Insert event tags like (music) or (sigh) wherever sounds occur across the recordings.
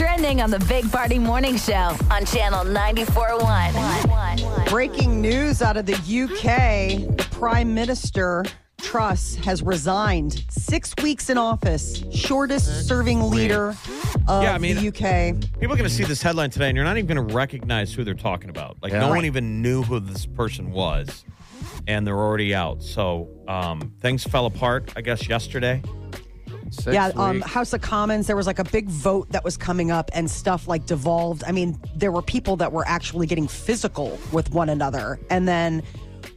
Trending on the Big Party Morning Show on Channel 94.1. Breaking news out of the UK. The Prime Minister, Truss, has resigned. Six weeks in office. Shortest serving leader of Yeah, I mean- the UK. People are going to see this headline today, and you're not even going to recognize who they're talking about. Like, Yeah. no one even knew who this person was, and they're already out. So, um, things fell apart, I guess, yesterday. Six yeah, um. House of Commons, there was like a big vote that was coming up and stuff like devolved. I mean, there were people that were actually getting physical with one another. And then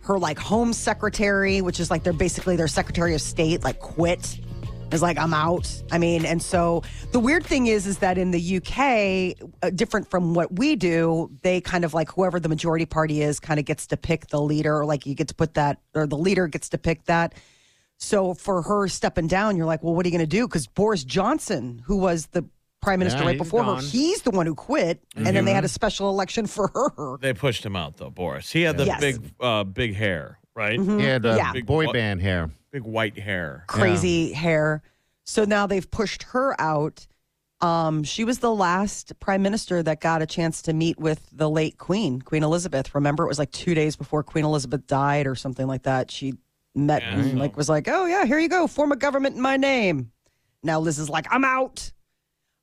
her like home secretary, which is like they're basically their secretary of state, like quit. Is like I'm out. I mean, and so the weird thing is, is that in the UK, uh, different from what we do, they kind of like whoever the majority party is, kind of gets to pick the leader. Or like you get to put that, or the leader gets to pick that. So for her stepping down, you're like, well, what are you going to do? Because Boris Johnson, who was the prime minister Yeah, right he's before her, he's the one who quit, and then they had a special election for her. They pushed him out, though, Boris. He had the Yes. big, uh, big hair, right? He had uh, Yeah. Big boy band hair. Big white hair. Crazy hair. So now they've pushed her out. Um, she was the last prime minister that got a chance to meet with the late Queen, Queen Elizabeth. Remember, it was like two days before Queen Elizabeth died or something like that. She met Yeah, and like was like, "Oh yeah, here you go, form a government in my name." Now Liz is like, "I'm out."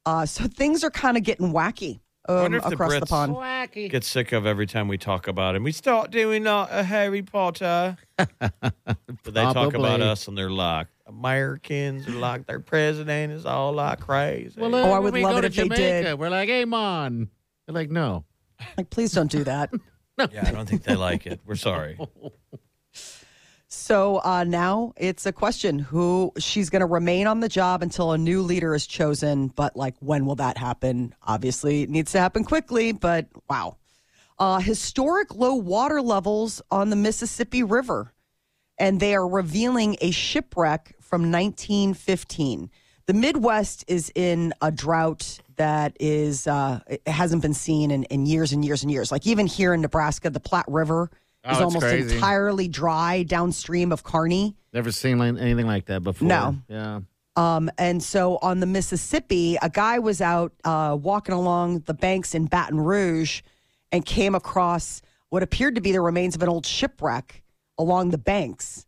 Uh, so things are kind of getting wacky um, wonder if the across the, Brits- pond. Wacky. Get sick of every time we talk about him. We start doing uh, a Harry Potter. (laughs) But they talk about us, and they're like, Americans are like, their president is all like crazy. Well, Oh, I uh, would we love go it to if they Jamaica. did. We're like, hey, man. They're like, no. Like, please don't do that. (laughs) no. yeah, I don't think they like it. We're sorry. (laughs) So uh, now it's a question who she's going to remain on the job until a new leader is chosen. But like, when will that happen? Obviously, it needs to happen quickly. But wow, uh, historic low water levels on the Mississippi River, and they are revealing a shipwreck from 1915. The Midwest is in a drought that is uh, it hasn't been seen in, in years and years and years. Like even here in Nebraska, the Platte River Oh, is it's almost crazy. entirely dry downstream of Kearney. Never seen like, anything like that before. No. Yeah. Um, and so on the Mississippi, a guy was out uh, walking along the banks in Baton Rouge and came across what appeared to be the remains of an old shipwreck along the banks.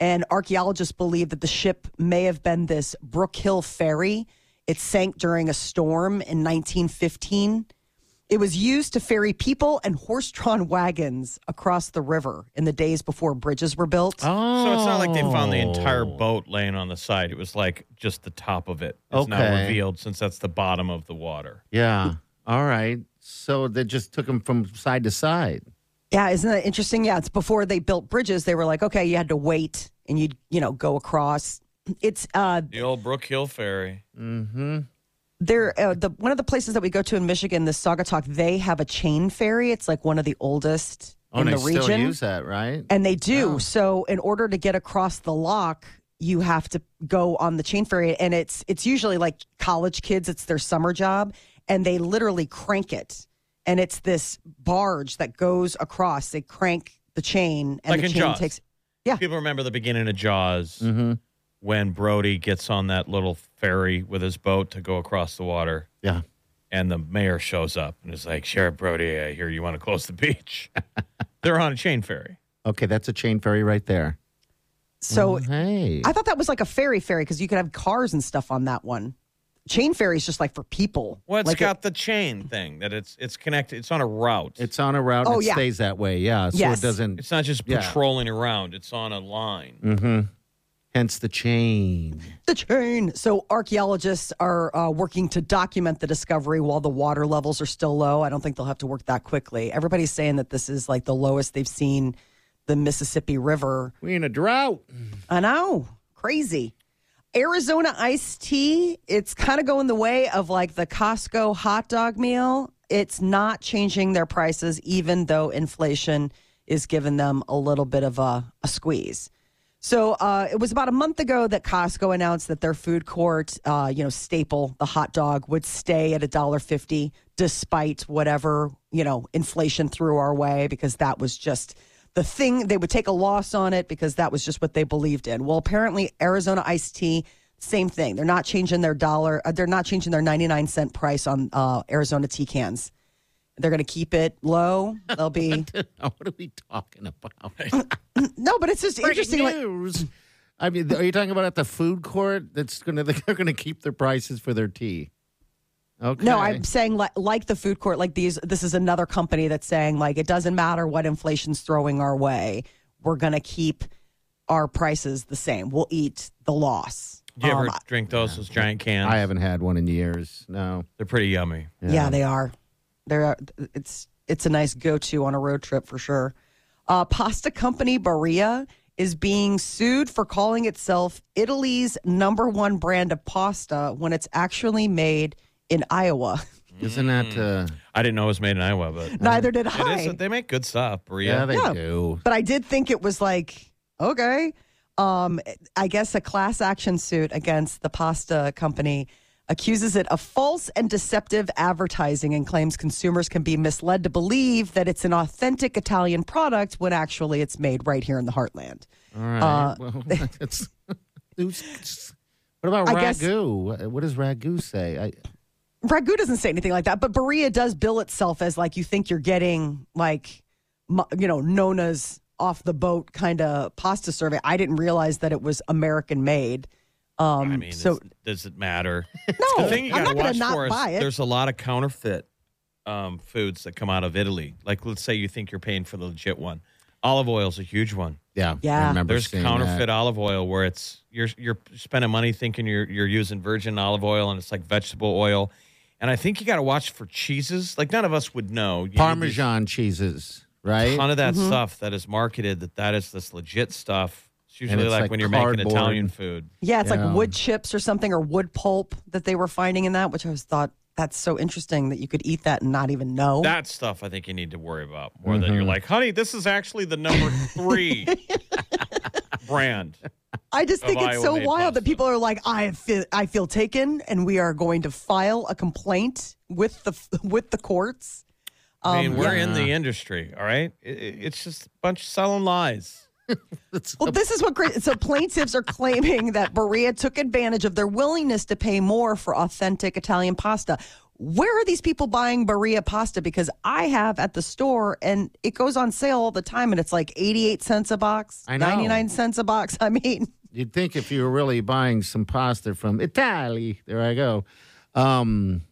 And archaeologists believe that the ship may have been this Brook Hill ferry. It sank during a storm in 1915. It was used to ferry people and horse drawn (laughs) wagons across the river in the days before bridges were built. Oh. So it's not like they found the entire boat laying on the side. It was like just the top of it. It's now Okay. revealed since that's the bottom of the water. Yeah. All right. So they just took them from side to side. Yeah, isn't that interesting? Yeah, it's before they built bridges. They were like, okay, you had to wait and you'd, you know, go across. It's uh The old Brook Hill Ferry. Mm-hmm. There uh, the one of the places that we go to in Michigan, the Saugatuck, they have a chain ferry. It's like one of the oldest Oh, in the they still region. use that, right? And they do. Oh. So in order to get across the lock, you have to go on the chain ferry and it's it's usually like college kids, it's their summer job and they literally crank it. And it's this barge that goes across. They crank the chain and Like the chain Jaws. takes Yeah. People remember the beginning of Jaws Mm-hmm. When Brody gets on that little ferry with his boat to go across the water. Yeah. And the mayor shows up and is like, Sheriff Brody, I hear you want to close the beach. (laughs) They're on a chain ferry. Okay, that's a chain ferry right there. So Hey. I thought that was like a ferry ferry because you could have cars and stuff on that one. Chain ferry is just like for people. Well, it's like got the chain thing that it's it's connected. It's on a route. it's on a route. Oh, it yeah. stays that way. Yeah. So Yes. it doesn't. it's not just Yeah. patrolling around. It's on a line. Mm-hmm. Hence the chain. the chain. So archaeologists are uh, working to document the discovery while the water levels are still low. I don't think they'll have to work that quickly. Everybody's saying that this is like the lowest they've seen the Mississippi River. We in a drought. I know, crazy. Arizona iced tea, it's kind of going the way of like the Costco hot dog meal. It's not changing their prices, even though inflation is giving them a little bit of a, a squeeze. So uh, it was about a month ago that Costco announced that their food court, uh, you know, staple, the hot dog, would stay at a dollar fifty despite whatever you know inflation threw our way, because that was just the thing. They would take a loss on it because that was just what they believed in. Well, apparently Arizona iced tea, same thing. They're not changing their dollar. Uh, they're not changing their ninety nine cent price on uh, Arizona tea cans. They're going to keep it low. They'll be (laughs) what are we talking about? (laughs) no, but it's just interesting. Breaking Like, news. I mean, are you talking about at the food court? That's gonna (laughs) they're gonna keep their prices for their tea. Okay. No, I'm saying like, like the food court, like these. This is another company that's saying like it doesn't matter what inflation's throwing our way. We're gonna keep our prices the same. We'll eat the loss. You ever Um, drink those? Those giant cans? I haven't had one in years. No. They're pretty yummy. yeah. they are. They're it's it's a nice go to on a road trip for sure. Uh, pasta company Barilla is being sued for calling itself Italy's number one brand of pasta when it's actually made in Iowa. (laughs) Isn't that? Uh, I didn't know it was made in Iowa, but (laughs) Neither did I. is. They make good stuff. Barilla. yeah, they Yeah. do. But I did think it was like, okay. Um, I guess a class action suit against the pasta company accuses it of false and deceptive advertising and claims consumers can be misled to believe that it's an authentic Italian product when actually it's made right here in the heartland. All right. Uh, well, (laughs) (laughs) it's, who's- what about I guess- ragu? What does ragu say? I, Ragu doesn't say anything like that, but Barilla does bill itself as like you think you're getting like, you know, Nona's off the boat kind of pasta survey. I didn't realize that it was American made. Um, I mean, so does it matter? (laughs) No, the thing you I'm got to not gonna watch not for is buy it. there's a lot of counterfeit um, foods that come out of Italy. Like, let's say you think you're paying for the legit one. Olive oil is a huge one. yeah. Yeah. I remember There's counterfeit that. olive oil where it's you're you're spending money thinking you're you're using virgin olive oil and it's like vegetable oil. And I think you got to watch for cheeses. Like none of us would know. You need these- Parmesan cheeses, right? A ton of that Mm-hmm. stuff that is marketed that that is this legit stuff. It's usually it's like, like when you're making. Italian food. Yeah, it's Yeah. like wood chips or something or wood pulp that they were finding in that, which I was thought that's so interesting that you could eat that and not even know. That stuff I think you need to worry about more than Mm-hmm. you're like, honey, this is actually the number three (laughs) brand. I just think it's so Iowa-made wild that people are like, I feel I feel taken, and we are going to file a complaint with the with the courts. I mean, Um, we're yeah. in the industry, all right? It- it- it's just a bunch of selling lies. Well, this is what great. So plaintiffs are claiming that Barilla took advantage of their willingness to pay more for authentic Italian pasta. Where are these people buying Barilla pasta? Because I have at the store, and it goes on sale all the time, and it's like eighty-eight cents a box, I know. ninety-nine cents a box. (laughs) I mean, You'd think if you were really buying some pasta from Italy, there I go, um,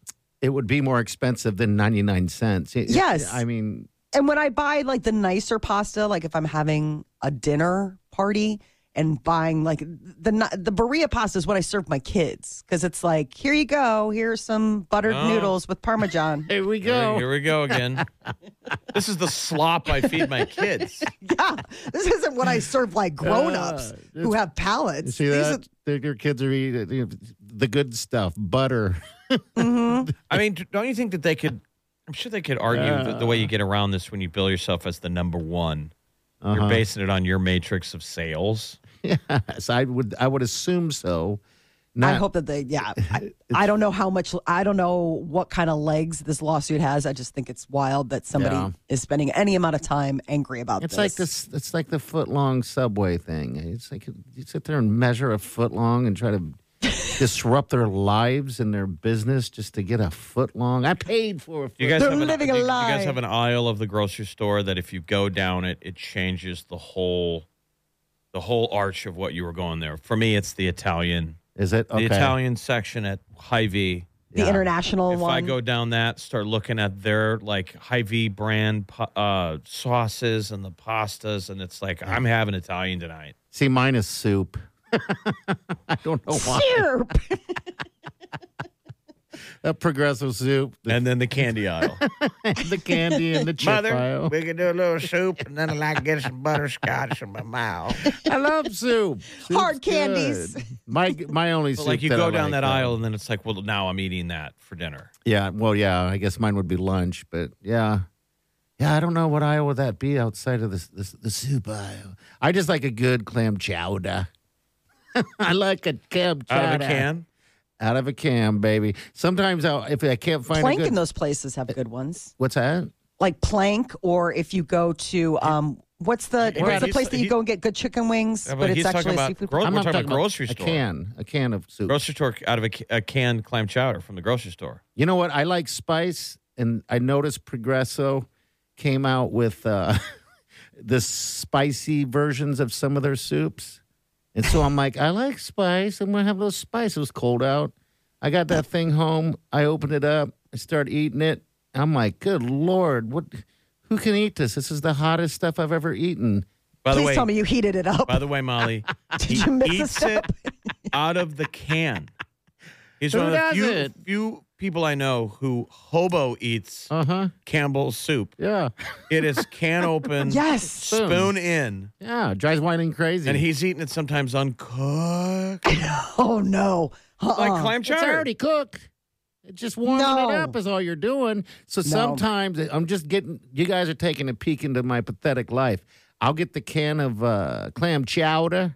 it would be more expensive than 99 cents. It- it- Yes. I mean, and when I buy like the nicer pasta, like if I'm having a dinner party and buying like the the Barilla pasta is what I serve my kids because it's like here you go, here's some buttered Oh. noodles with parmesan. (laughs) here we Here, go. here we go again. (laughs) this is the slop I feed my kids. (laughs) yeah, this isn't what I serve like grown ups Uh, who have You palates. see These that? The- Your kids are eating the good stuff, butter. I mean, don't you think that they could? I'm sure they could argue that the way you get around this when you bill yourself as the number one, Uh-huh. you're basing it on your matrix of sales. (laughs) Yes, I would. I would assume so. I hope that they, yeah. (laughs) I, I don't know how much, I don't know what kind of legs this lawsuit has. I just think it's wild that somebody Yeah. is spending any amount of time angry about It's this. like this. It's like the foot long subway thing. It's like you sit there and measure a foot long and try to (laughs) disrupt their lives and their business just to get a foot long. I paid for a foot. You guys They're have an, living a you, you guys have an aisle of the grocery store that if you go down it, it changes the whole, the whole arch of what you were going there. For me, it's the Italian, Is it the? Italian section at Hy-Vee. the international If one. I go down that, start looking at their like Hy-Vee brand uh, sauces and the pastas, and it's like I'm having Italian tonight. See, mine is soup. (laughs) I don't know why. Syrup. (laughs) That Progresso soup, And then the candy aisle. (laughs) the candy, and the chip aisle. We can do a little soup, and then I like get some butterscotch in my mouth. I love soup. Hard candies. good. My my only But soup like you that go I down like, that uh, aisle and then it's like, well, now I'm eating that for dinner. Yeah, well, yeah. I guess mine would be lunch, but yeah, yeah. I don't know what aisle would that be outside of this, this the soup aisle. I just like a good clam chowder. (laughs) I like a cab chowder Out of a can. Out of a can, baby. Sometimes I'll, if I can't find Plank a good, in those places have good ones. what's that? Like Plank, or if you go to um, what's the Yeah, what's the place that you go and get good chicken wings, Yeah, but, but it's actually a seafood. gro- I'm we're not talking about grocery a store. can, a can of soup. Grocery store out of a, ca- a can clam chowder from the grocery store. You know what? I like spice, and I noticed Progresso came out with uh, (laughs) the spicy versions of some of their soups. And so I'm like, I like spice. I'm going to have a little spice. It was cold out. I got that thing home. I opened it up. I start eating it. I'm like, good Lord, what? Who can eat this? This is the hottest stuff I've ever eaten. By the Please way, tell me you heated it up. by the way, Molly, (laughs) he you mix a eats step? it out of the can. He's Who one of the does few, it? few people I know who hobo eats Uh huh. Campbell's soup. Yeah. It is can open, (laughs) yes. spoon in, Yeah. Drives whining crazy. and he's eating it sometimes uncooked, (laughs) Oh no. Uh-uh. like clam chowder. It's chowder. already cooked. It's just warming No. it up is all you're doing. So sometimes I'm just getting. You guys are taking a peek into my pathetic life. I'll get the can of uh, clam chowder,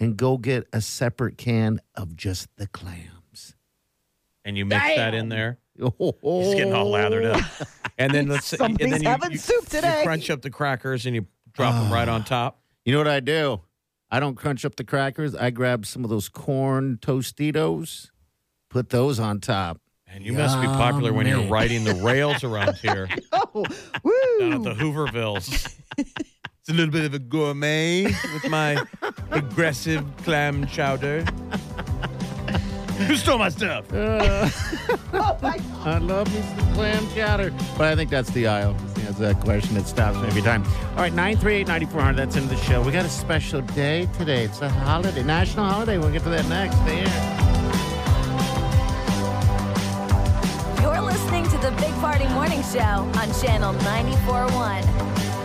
and go get a separate can of just the clams. And you mix that in there. Oh, He's getting all lathered up. (laughs) And then let's and Somebody's then you, having you- soup today. You crunch up the crackers and you drop them right on (sighs) top. You know what I do? I don't crunch up the crackers. I grab some of those corn Tostitos, put those on top. And you must be popular when you're riding the rails around (laughs) here (laughs) Oh, down at woo. the Hoovervilles. it's a little bit of a gourmet with my aggressive clam chowder. Who stole my stuff? Uh, (laughs) oh my I love me some clam chowder. But I think that's the aisle. That's that question that stops me every time. All right, 938 9400. That's into the show. We got a special day today. It's a holiday, national holiday. We'll get to that next. Stay here. You're listening to the Big Party Morning Show on Channel 94.1.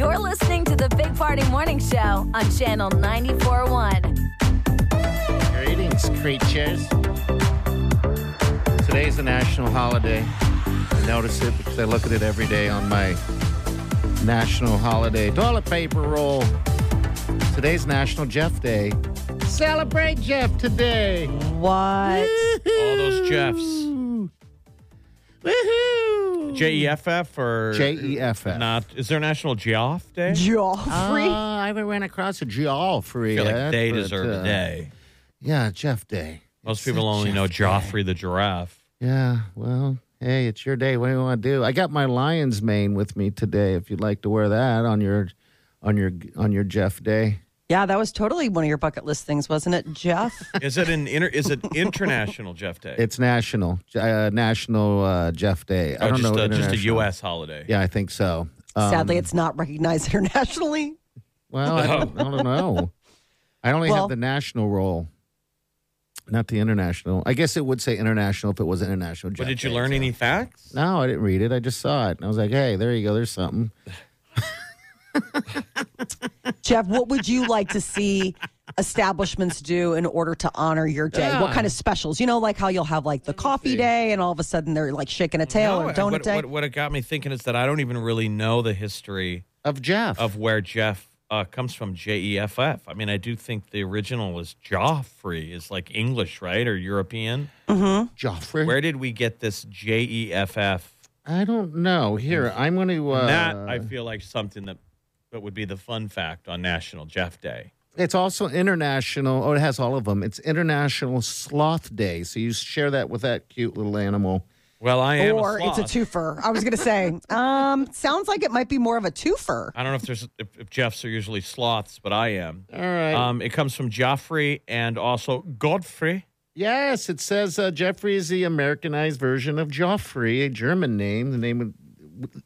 You're listening to the Big Party Morning Show on Channel 94.1. Greetings, creatures. Today's a national holiday. I notice it because I look at it every day on my national holiday toilet paper roll. Today's National Jeff Day. Celebrate Jeff today. What? All those Jeffs. Woohoo! J E F F or J E F F. Not is there National Geoff Day? Joffrey? Uh, I haven't ran across a Geoffrey I feel like yet, they but, deserve uh, a day. Yeah, Jeff Day. Most It's people a only know Jeff Day. Joffrey the giraffe. Yeah, well, hey, it's your day. What do you want to do? I got my lion's mane with me today. If you'd like to wear that on your on your on your Jeff Day. Yeah, that was totally one of your bucket list things, wasn't it, Jeff? (laughs) Is it an inter, is it international Jeff Day? It's national, uh, national uh, Jeff Day. I Oh, don't just know. a, just a. U.S. holiday. Yeah, I think so. Um, Sadly, it's not recognized (laughs) internationally. well, I don't, I don't know. I only Well- have the national role, not the international. I guess it would say international if it was international. But did you Day, learn so- any facts? No, I didn't read it. I just saw it. And I was like, hey, there you go. There's something. Jeff, what would you like to see establishments do in order to honor your day? What kind of specials? You know, like how you'll have like the coffee day and all of a sudden they're like shaking a tail No, or donut what, day. What, what it got me thinking is that I don't even really know the history Of Jeff. of where Jeff uh, comes from. J E F F. I mean, I do think the original is Joffrey, is like English, right, or European. Joffrey. Where did we get this J E F F? I don't know. Here, I'm going to. Uh, That I feel like something that that would be the fun fact on National Jeff Day. It's also international. Oh, it has all of them. It's International Sloth Day. So you share that with that cute little animal. Well, I am or a it's a sloth. twofer. I was going to say, (laughs) um, sounds like it might be more of a twofer. I don't know if there's if, if Jeffs are usually sloths, but I am. All right. Um, it comes from Joffrey and also Godfrey. yes, it says uh, Jeffrey is the Americanized version of Joffrey, a German name. The name of,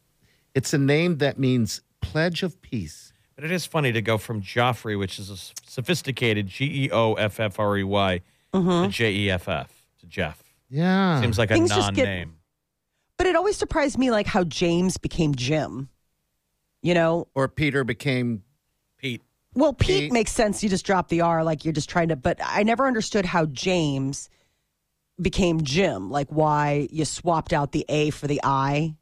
it's a name that means pledge of peace. But it is funny to go from Joffrey, which is a sophisticated G E O F F R E Y, mm-hmm. to J E F F to Jeff. Yeah. Seems like a Things just get- non-name. But it always surprised me like how James became Jim. You know, or Peter became Pete. Well, Pete, Pete. makes sense. You just drop the R, like you're just trying to. But I never understood how James became Jim. Like why you swapped out the A for the I,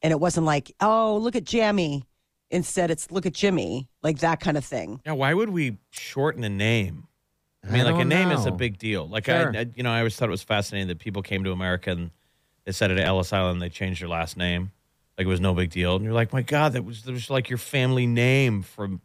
and it wasn't like, oh, look at Jammy. Instead, it's look at Jimmy, like that kind of thing. Yeah, why would we shorten a name? I mean, I like a don't name is a big deal. Like Sure. I, I, you know, I always thought it was fascinating that people came to America and they said it at Ellis Island. They changed their last name, like it was no big deal. And you're like, my God, that was that was like your family name from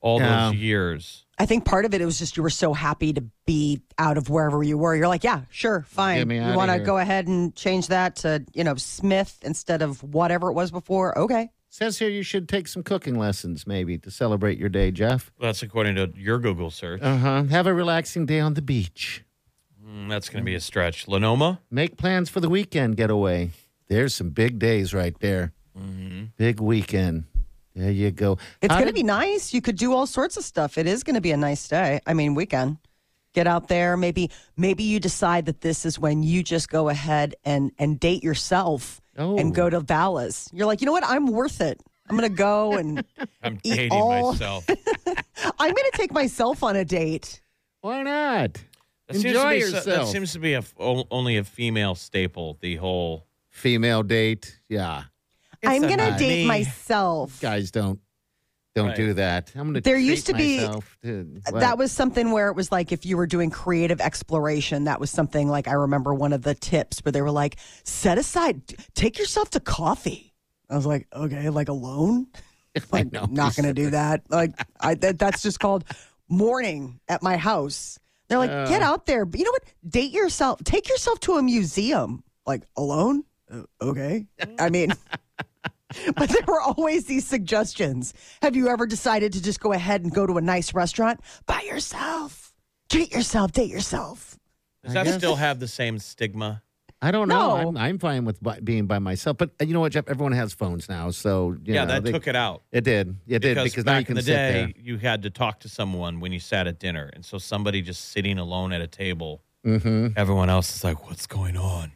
all Yeah. those years. I think part of it, it was just you were so happy to be out of wherever you were. You're like, yeah, sure, fine. Get me You want to go ahead and change that to, you know, Smith instead of whatever it was before? Okay. Says here you should take some cooking lessons maybe to celebrate your day, Jeff. That's according to your Google search. Uh huh. Have a relaxing day on the beach. Mm, that's going to be a stretch. Lenoma. Make plans for the weekend getaway. There's some big days right there. Big weekend. There you go. It's How going to did- be nice. You could do all sorts of stuff. It is going to be a nice day. I mean, weekend. Get out there. Maybe maybe you decide that this is when you just go ahead and and date yourself Oh. and go to Vallis. You're like, you know what? I'm worth it. I'm going to go and (laughs) I'm Eat dating all- myself. (laughs) I'm going to take myself on a date. Why not? That seems to Enjoy be so- that yourself. seems to be a, o- only a female staple. The whole Female date. Yeah. I'm going to date Me. myself. Guys don't don't Right. do that. I'm gonna There treat used to be- to- That was something where it was like if you were doing creative exploration, that was something like I remember one of the tips where they were like, set aside, take yourself to coffee. I was like, okay, like alone? (laughs) Like, know. not going to do that. Like, I, that, that's just called morning at my house. They're like, get out there. But you know what? Date yourself. Take yourself to a museum. Like, alone? Uh, okay. I mean, (laughs) but there were always these suggestions. Have you ever decided to just go ahead and go to a nice restaurant by yourself? Treat yourself, date yourself. does I that guess- still have the same stigma? I don't know. No. I'm, I'm fine with bi- being by myself. But uh, you know what, Jeff? Everyone has phones now, so you yeah, know, that they- took it out. It did. It did because because now back you can in the sit day, there. you had to talk to someone when you sat at dinner, and so somebody just sitting alone at a table, Mm-hmm. everyone else is like, "What's going on?"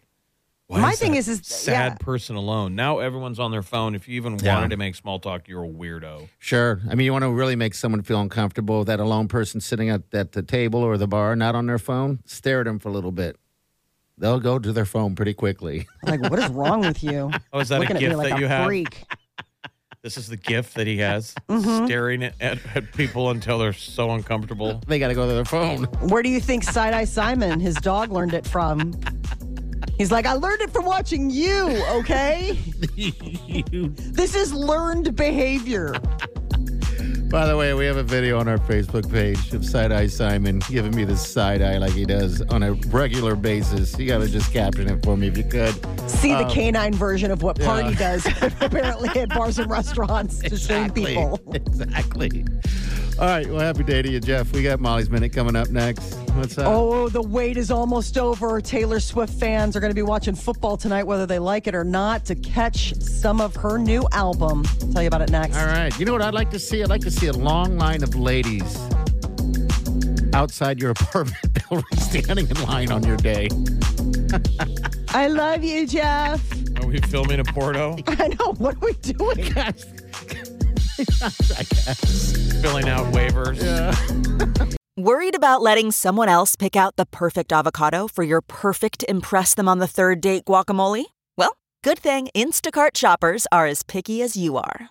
Why My is thing that is- is- sad yeah. person alone. Now everyone's on their phone. If you even Yeah. wanted to make small talk, you're a weirdo. Sure. I mean, you want to really make someone feel uncomfortable. That alone person sitting at, at the table or the bar, not on their phone, stare at them for a little bit. They'll go to their phone pretty quickly. Like, what is wrong with you? Oh, is that Looking a at me gift like that a you have? freak. This is the gift that he has, Mm-hmm. staring at, at, at people until they're so uncomfortable. they got to go to their phone. Where do you think Side Eye Simon, his dog, learned it from? He's like, I learned it from watching you, okay? you. (laughs) This is learned behavior. By the way, we have a video on our Facebook page of Side Eye Simon giving me the side eye like he does on a regular basis. You got to just caption it for me if you could. See the canine version of what Party Um, yeah. does (laughs) apparently at bars and restaurants to shame people. (laughs) Exactly. All right. Well, happy day to you, Jeff. We got Molly's Minute coming up next. What's up? Oh, the wait is almost over. Taylor Swift fans are going to be watching football tonight, whether they like it or not, to catch some of her new album. tell you about it next. All right. You know what I'd like to see? I'd like to see a long line of ladies outside your (laughs) apartment building (laughs) standing in line on your day. I love you, Jeff. Are we filming a Porto? (laughs) I know. What are we doing? Filling out waivers? (laughs) Worried about letting someone else pick out the perfect avocado for your perfect Impress Them on the Third Date guacamole? Well, good thing Instacart shoppers are as picky as you are.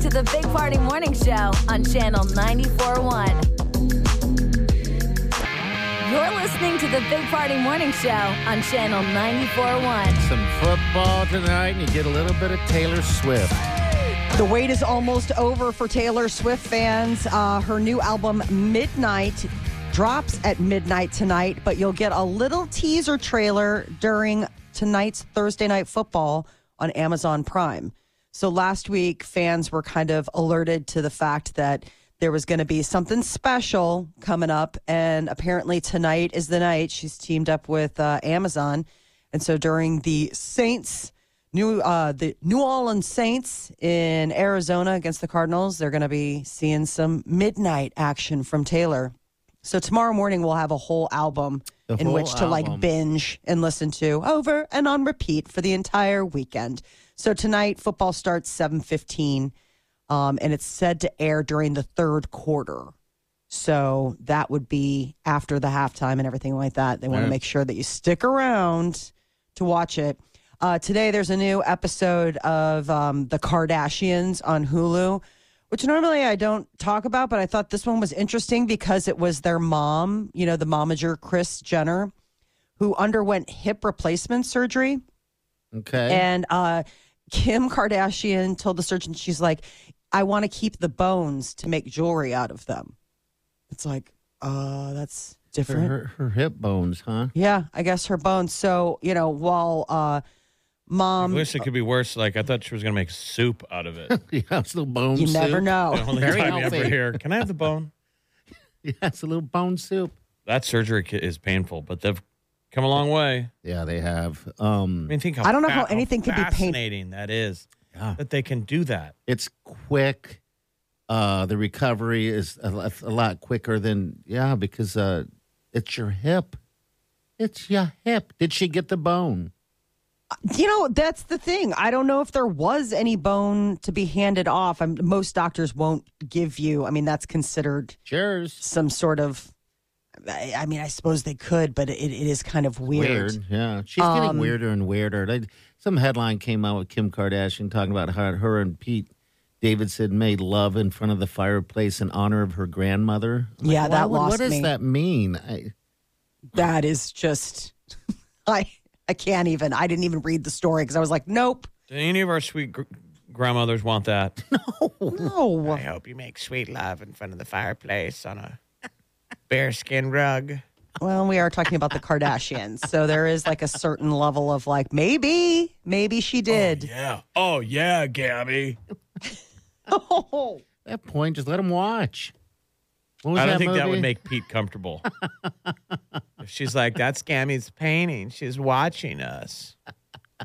To the Big Party Morning Show on Channel 94.1. You're listening to the Big Party Morning Show on Channel 94.1. Some football tonight, and you get a little bit of Taylor Swift. The wait is almost over for Taylor Swift fans. Uh, her new album, Midnight, drops at midnight tonight, but you'll get a little teaser trailer during tonight's Thursday Night Football on Amazon Prime. So last week, fans were kind of alerted to the fact that there was going to be something special coming up. And apparently, tonight is the night. She's teamed up with uh, Amazon. And so during the Saints, New uh, the New Orleans Saints in Arizona against the Cardinals, they're going to be seeing some midnight action from Taylor. So tomorrow morning we'll have a whole album The in whole which to like binge and listen to over and on repeat for the entire weekend. So tonight football starts seven fifteen, um, and it's said to air during the third quarter. So that would be after the halftime and everything like that. They want to make sure that you stick around to watch it. Uh, today, there's a new episode of um, The Kardashians on Hulu, which normally I don't talk about, but I thought this one was interesting because it was their mom, you know, the momager, Kris Jenner, who underwent hip replacement surgery. Okay. And uh, Kim Kardashian told the surgeon, she's like, I want to keep the bones to make jewelry out of them. It's like, uh, that's different. her, her hip bones, huh? Yeah, I guess her bones. So, you know, while uh, I mom, wish it could be worse. Like I thought she was gonna make soup out of it. (laughs) yeah, it's a little bone soup. you soup. never know. The only Very time you ever healthy. hear, "Can I have the bone?" (laughs) Yeah, it's a little bone soup. That surgery is painful, but they've come a long way. Yeah, they have. I Um, mean, think how I don't know fa- how anything could be pain- fascinating that is Yeah. that they can do that. it's quick. Uh, the recovery is a, a lot quicker than yeah, because uh, it's your hip. It's your hip. Did she get the bone? You know, that's the thing. I don't know if there was any bone to be handed off. I'm, most doctors won't give you, I mean, that's considered Cheers. some sort of, I, I mean, I suppose they could, but it, it is kind of weird. Yeah, she's Um, getting weirder and weirder. They, some headline came out with Kim Kardashian talking about how her and Pete Davidson made love in front of the fireplace in honor of her grandmother. I'm Yeah, why that would- lost What does me. that mean? I, That is just, (laughs) I, I can't even, I didn't even read the story because I was like, nope, Do any of our sweet gr- grandmothers want that? (laughs) no, no. I hope you make sweet love in front of the fireplace on a bearskin rug. Well, we are talking about the Kardashians. So there is like a certain level of like, maybe, maybe she did. Yeah. Oh yeah, Gabby. (laughs) Oh, that point, just let him watch. I don't that think that would make Pete comfortable. (laughs) she's like, "That's Gammy's painting. She's watching us."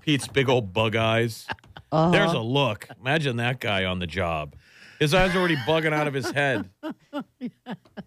Pete's big old bug eyes. Uh-huh. There's a look. Imagine that guy on the job. His eyes are already bugging out of his head. (laughs)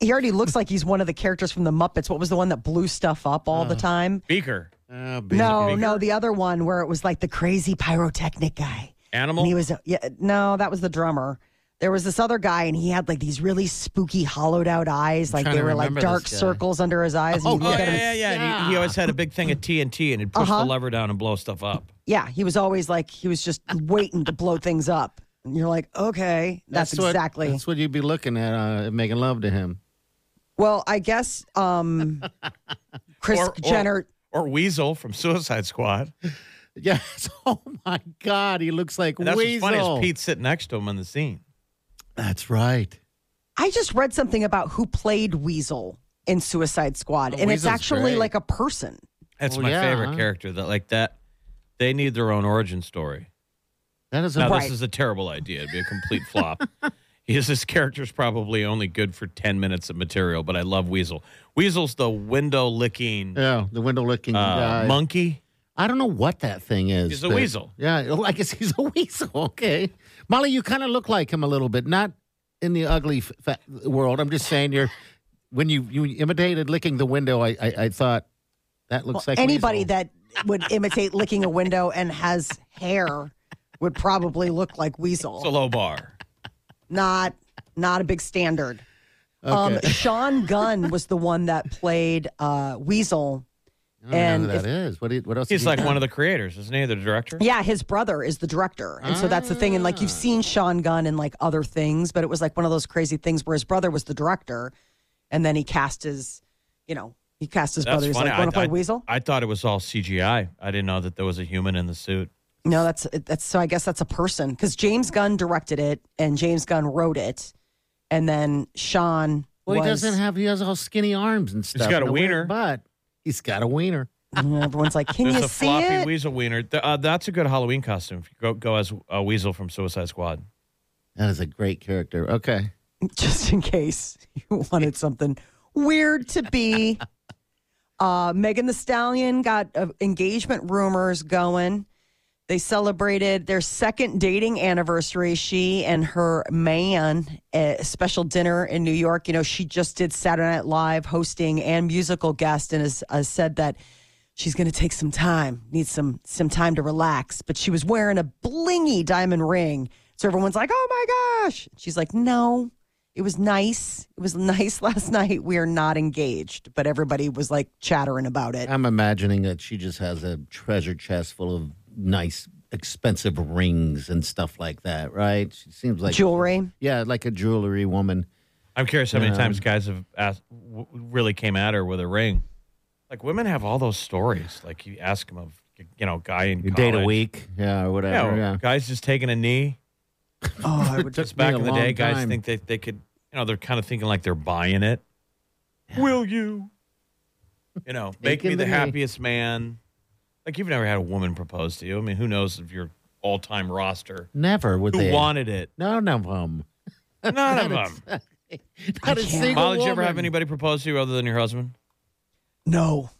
he already looks like he's one of the characters from the Muppets. What was the one that blew stuff up all the time? Beaker. Busy No, beaker. no, the other one where it was like the crazy pyrotechnic guy. Animal. And he was, yeah, no, that was the drummer. There was this other guy, and he had like these really spooky, hollowed out eyes, like they were like dark circles under his eyes. And Oh, you look yeah, at him, yeah, yeah, yeah. He, he always had a big thing of TNT and he'd push Uh-huh. the lever down and blow stuff up. yeah, he was always like he was just waiting to blow things up. And you're like, okay, that's, what- exactly. That's what you'd be looking at, uh, making love to him. Well, I guess um, (laughs) Kris Or- or- Jenner. Or Weasel from Suicide Squad. (laughs) Yes. Oh my God, he looks like And that's Weasel. what's funny is Pete sitting next to him on the scene. That's right. I just read something about who played Weasel in Suicide Squad, Oh, and it's actually great. like a person. That's Oh, my yeah, favorite huh? character. That like that. They need their own origin story. That is a Now Right. this is a terrible idea. It'd be a complete flop. (laughs) His this character's probably only good for ten minutes of material, but I love Weasel. Weasel's the window licking yeah, the window licking uh, guy. monkey. I don't know what that thing is. He's a but- weasel. Yeah, I guess (laughs) he's a weasel. Okay, Molly, you kind of look like him a little bit. Not in the ugly f- fa- world. I'm just saying you're when you you imitated licking the window. I I, I thought that looks like Anybody Weasel. that would imitate licking a window and has hair would probably look like Weasel. It's a low bar. Not not a big standard. Um, (laughs) Sean Gunn was the one that played uh, Weasel. I don't know and who that if- is. What, do you- what else? He's like done? one of the creators, isn't he? The director. Yeah, his brother is the director. And so that's the thing. And like you've seen Sean Gunn in like other things, but it was like one of those crazy things where his brother was the director and then he cast his, you know, he cast his That's brother. He's funny. like, want to I, play I- Weasel? I thought it was all CGI. I didn't know that there was a human in the suit. No, that's that's so I guess that's a person because James Gunn directed it and James Gunn wrote it. And then Sean Well, he doesn't have. He has all skinny arms and stuff. He's got a wiener. but He's got a wiener. And everyone's like, "Can There's you a see floppy it?" weasel wiener. Uh, that's a good Halloween costume. If you go go as a weasel from Suicide Squad. That is a great character. Okay. (laughs) just in case you wanted something weird to be. Uh, Megan Thee Stallion got uh, engagement rumors going. They celebrated their second dating anniversary. She and her man, a special dinner in New York. You know, she just did Saturday Night Live hosting and musical guest, and has, has said that she's going to take some time, needs some some time to relax. But she was wearing a blingy diamond ring, so everyone's like, "Oh my gosh!" She's like, "No, it was nice. It was (laughs) nice last night. We are not engaged, but everybody was like chattering about it. I'm imagining that she just has a treasure chest full of nice, expensive rings and stuff like that, right? She seems like Jewelry. Yeah, like a jewelry woman. I'm curious how many Yeah. times guys have asked, w- really came at her with a ring. Like women have all those stories. Like you ask them of, you know, guy in You date a week, yeah, or Yeah, whatever. or Yeah. guys just taking a knee. Oh, I would (laughs) Just back in the day, long guys think they they could, you know, they're kind of thinking like they're buying it. Will you? You know, make me the the knee. happiest man. Like you've never had a woman propose to you. I mean, who knows if your all-time roster Never would who they. wanted it? None of them. None of them. Not a (laughs) single Molly, did you ever have woman. anybody propose to you other than your husband? no.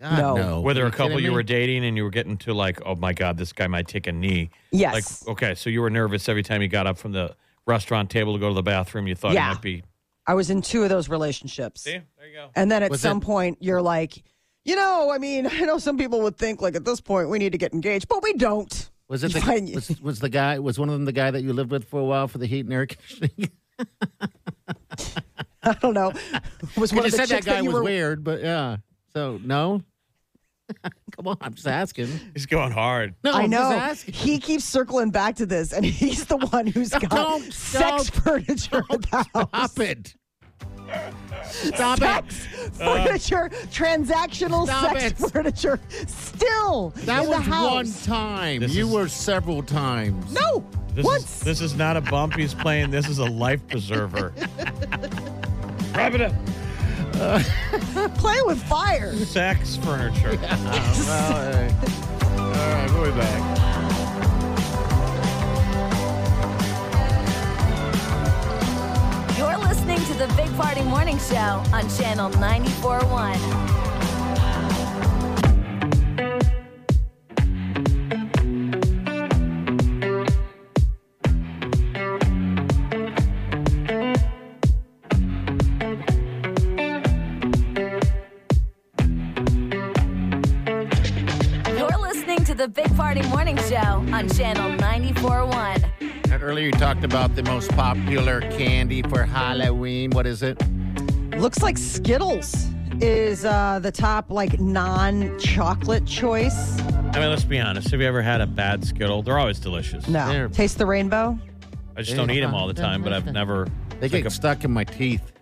God, No. no. Were there Are a couple kidding you me? were dating and you were getting to like, oh my god, this guy might take a knee? Yes. Like, okay, so you were nervous every time you got up from the restaurant table to go to the bathroom. You thought Yeah. it might be. I was in two of those relationships. See, there you go. And then at Was some it- point, you're like, you know, I mean, (laughs) I know some people would think like at this point we need to get engaged, but we don't. Was it the (laughs) find- was, was the guy was one of them the guy that you lived with for a while for the heat and air conditioning? (laughs) I don't know. Was one you of the said that chicks guy you was were- weird, but yeah. So no. Come on, I'm just asking. He's going hard. No, I I'm know. just asking. He keeps circling back to this, and he's the one who's got don't, sex don't, furniture at the house. Stop it. Stop Sex it. furniture, transactional sex it. furniture, still That in was the house. one time. This you is- were several times. No, This once. is this is not a bump he's playing. This is a life preserver. (laughs) Wrap it up. (laughs) Play with fire. Sex furniture. (laughs) Oh, well, all right. All right, we'll be back. Listening to the Big Party Morning Show on Channel 94.1. talked about the most popular candy for Halloween. What is it? Looks like Skittles is uh, the top like non-chocolate choice. I mean, let's be honest. Have you ever had a bad Skittle? They're always delicious. No, There. taste the rainbow. I just don't eat them all the time, but I've never. They it's get like a- stuck in my teeth.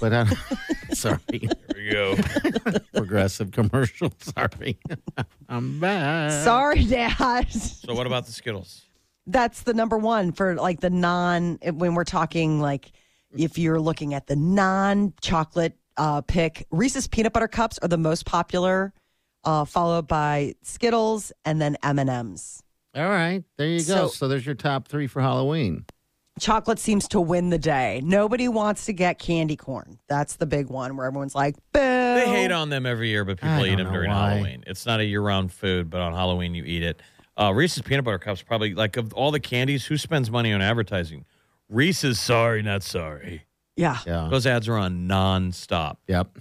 But I (laughs) sorry, Here we go. (laughs) progressive commercial. Sorry, (laughs) I'm back. Sorry, Dad. So, what about the Skittles? That's the number one for like the non. When we're talking like, if you're looking at the non-chocolate uh, pick, Reese's peanut butter cups are the most popular, uh, followed by Skittles and then M and M's. All right, there you go. So- So, there's your top three for Halloween. Chocolate seems to win the day. Nobody wants to get candy corn. That's the big one where everyone's like, "Boo!" They hate on them every year, but people I eat them during why. Halloween. It's not a year-round food, but on Halloween you eat it. Uh, Reese's peanut butter cups probably like of all the candies. Who spends money on advertising? Reese's. Sorry, not sorry. Yeah. Yeah. Those ads are on nonstop. Yep.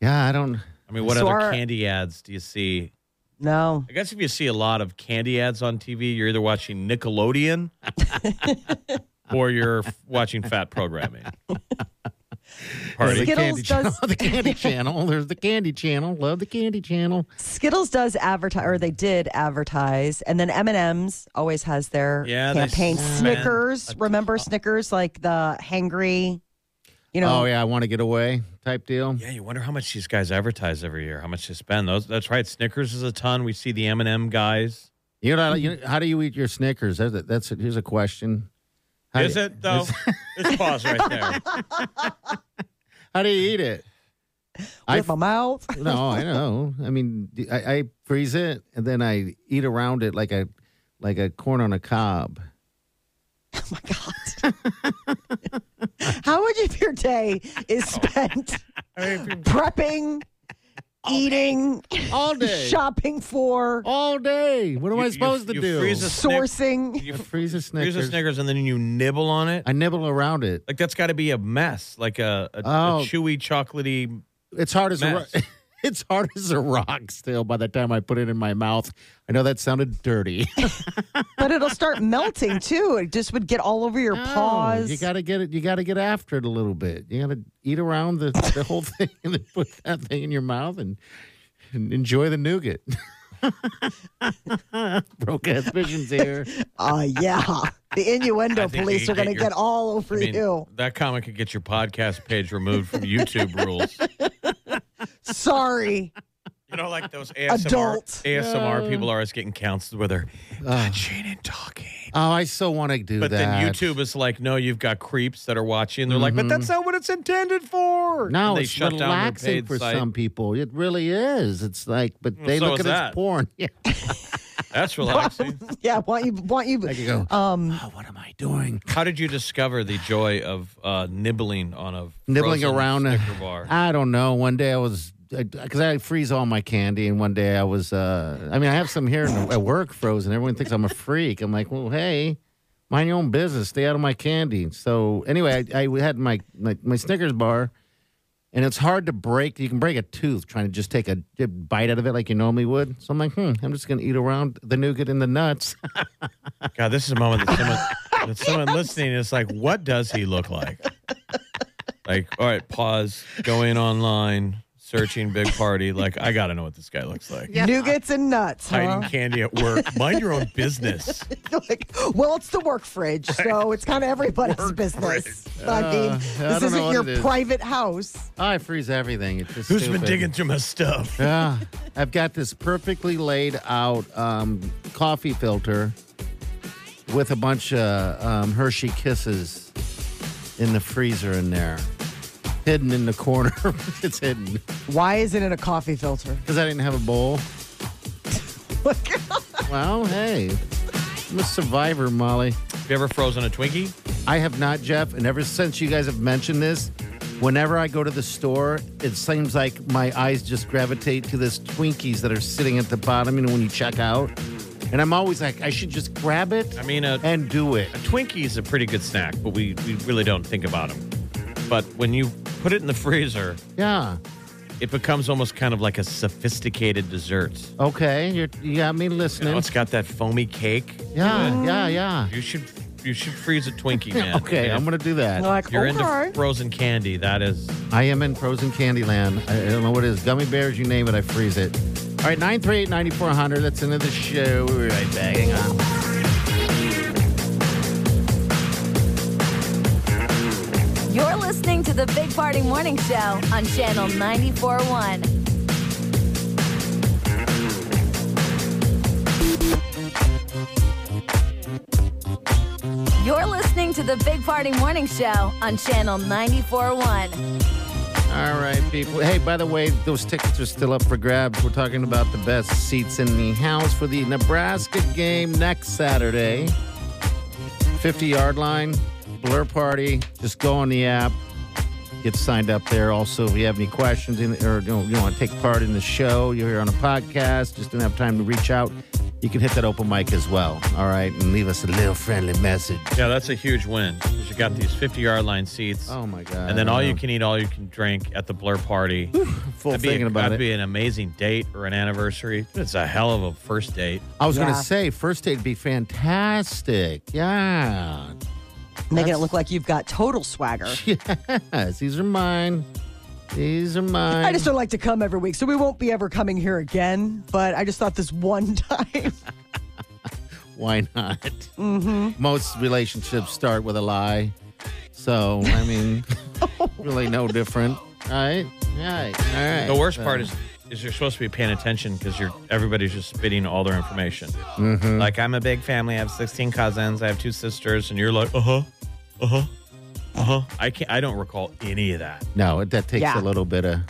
Yeah, I don't. I mean, what So other our- candy ads do you see? No. I guess if you see a lot of candy ads on TV, you're either watching Nickelodeon (laughs) or you're watching fat programming. (laughs) Party. The Skittles candy channel. does- the candy (laughs) channel. There's the candy channel. Love the candy channel. Skittles does advertise, or they did advertise, and then M and M's always has their Yeah, campaign. Snickers, a remember Snickers, like the hangry, you know? Oh yeah, I want to get away type deal. Yeah, you wonder how much these guys advertise every year. How much they spend. Those. That's right. Snickers is a ton. We see the M and m guys. You know, you know, how do you eat your Snickers? That's, that's here's a question. How Is do, it though? Let's (laughs) pause right there. (laughs) How do you eat it? I- with my mouth. (laughs) no, I know. I mean, I, I freeze it and then I eat around it like a like a corn on a cob. (laughs) Oh my God. (laughs) How much of your day is oh. spent prepping, eating, All (laughs) day. shopping for, All day. What am You- I you- supposed to you do? freeze a Snick- sourcing? You I freeze a freeze Snickers. a Snickers and then you nibble on it. I nibble around it. Like that's got to be a mess, like a, a, Oh. a chewy, chocolatey. It's hard as a Mess. rock. (laughs) (laughs) It's hard as a rock still by the time I put it in my mouth. I know that sounded dirty. (laughs) But it'll start melting too. It just would get all over your No, paws. You gotta get it you gotta get after it a little bit. You gotta eat around the, the whole (laughs) thing and then put that thing in your mouth and, and enjoy the nougat. Broke ass visions here. Uh, yeah. The innuendo police are going to get all over I mean, you. that comment could get your podcast page removed from YouTube rules. Sorry. You know, like those ASMR Adult. ASMR people are always getting counseled where they're touching and talking. Oh, I so want to do that. But that. then YouTube is like, no, you've got creeps that are watching. They're like, but that's not what it's intended for. No, and they it's shut down their relaxing paid for site. some people. It really is. It's like, but Well, they so look is at it that. as porn. Yeah. (laughs) That's (laughs) relaxing. (laughs) Yeah, why you want you I could go. um oh, what am I doing? How did you discover the joy of uh, nibbling on a Nibbling frozen around a- Snicker bar? I don't know. One day I was because I, freeze all my candy, and one day I was. uh I mean, I have some here at work frozen. Everyone thinks I'm a freak. I'm like, well, hey, mind your own business. Stay out of my candy. So anyway, I, I had my, my my Snickers bar, and it's hard to break. You can break a tooth trying to just take a, a bite out of it like you normally would. So I'm like, hmm, I'm just gonna eat around the nougat and the nuts. (laughs) God, this is a moment that someone, that someone listening is like, what does he look like? Like, all right, pause, go in online, searching big party. Like, I got to know what this guy looks like. nougats and nuts. Hiding Huh? candy at work. Mind your own business. (laughs) like, well, it's the work fridge, so it's kind of everybody's business. I mean, Uh, I this don't know isn't what your it is. private house. I freeze everything. It's just Who's been stupid. digging through my stuff? (laughs) Yeah, I've got this perfectly laid out um, coffee filter with a bunch of um, Hershey Kisses in the freezer in there, hidden in the corner. (laughs) it's hidden Why isn't it a coffee filter? because I didn't have a bowl. well, hey, I'm a survivor, Molly. Have you ever frozen a Twinkie? I have not, Jeff, and ever since you guys have mentioned this, whenever I go to the store, it seems like my eyes just gravitate to this Twinkies that are sitting at the bottom, you know, when you check out. And I'm always like, I should just grab it I mean, a, and do it. a Twinkie is a pretty good snack, but we, we really don't think about them. But when you put it in the freezer, Yeah. it becomes almost kind of like a sophisticated dessert. Okay. You're, you got me You listening. know, it's got that foamy cake. yeah, yeah, yeah. You should you should freeze a Twinkie, man. (laughs) Okay, I'm going to do that. Like, You're okay. into frozen candy. That is I am in frozen Candyland. I I don't know what it is. Gummy bears, you name it, I freeze it. All right, 938 9400. That's into the show. We'll be right back. Hang on. Listening to the Big Party Morning Show on Channel 94.1. You're listening to the Big Party Morning Show on Channel 94.1. All right, people. Hey, by the way, those tickets are still up for grabs. We're talking about the best seats in the house for the Nebraska game next Saturday. 50 yard line, blur party. Just go on the app, get signed up there. Also, if you have any questions in, or you, know, you want to take part in the show, you're here on a podcast, just didn't have time to reach out, you can hit that open mic as well. All right, and leave us a little friendly message. yeah, that's a huge win. 'cause You got these 50 yard line seats, Oh my God. and then all I you can eat, all you can drink at the Blur party. full That'd be, thinking a, about that'd it. be an amazing date or an anniversary. It's a hell of a first date. I was going Yeah. to say, first date would be fantastic. Yeah. Making it look like you've got total swagger. (laughs) Yes, these are mine. These are mine. I just don't like to come every week, so we won't be ever coming here again. But I just thought this one (laughs) time. (laughs) Why not? Mm-hmm. Most relationships start with a lie. So, I mean, really no different. All right. All right. All right. The worst So- part is is you're supposed to be paying attention because you're everybody's just spitting all their information. Mm-hmm. Like I'm a big family. I have 16 cousins. I have two sisters, and you're like, uh huh, uh huh, uh huh. I can't. I don't recall any of that. No, that takes Yeah. a little bit of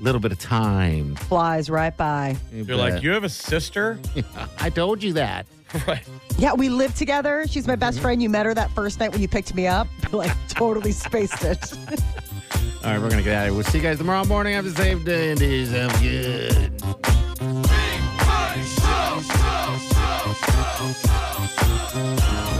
little bit of time. Flies right by. You're like, you have a sister, (laughs) I told you that. (laughs) right? Yeah, we live together. She's my best mm-hmm. friend. You met her that first night when you picked me up. (laughs) Like, totally spaced it. All right, we're going to get out of here. We'll see you guys tomorrow morning. Have a safe day and yourself good. Show, show, show, show, show, show.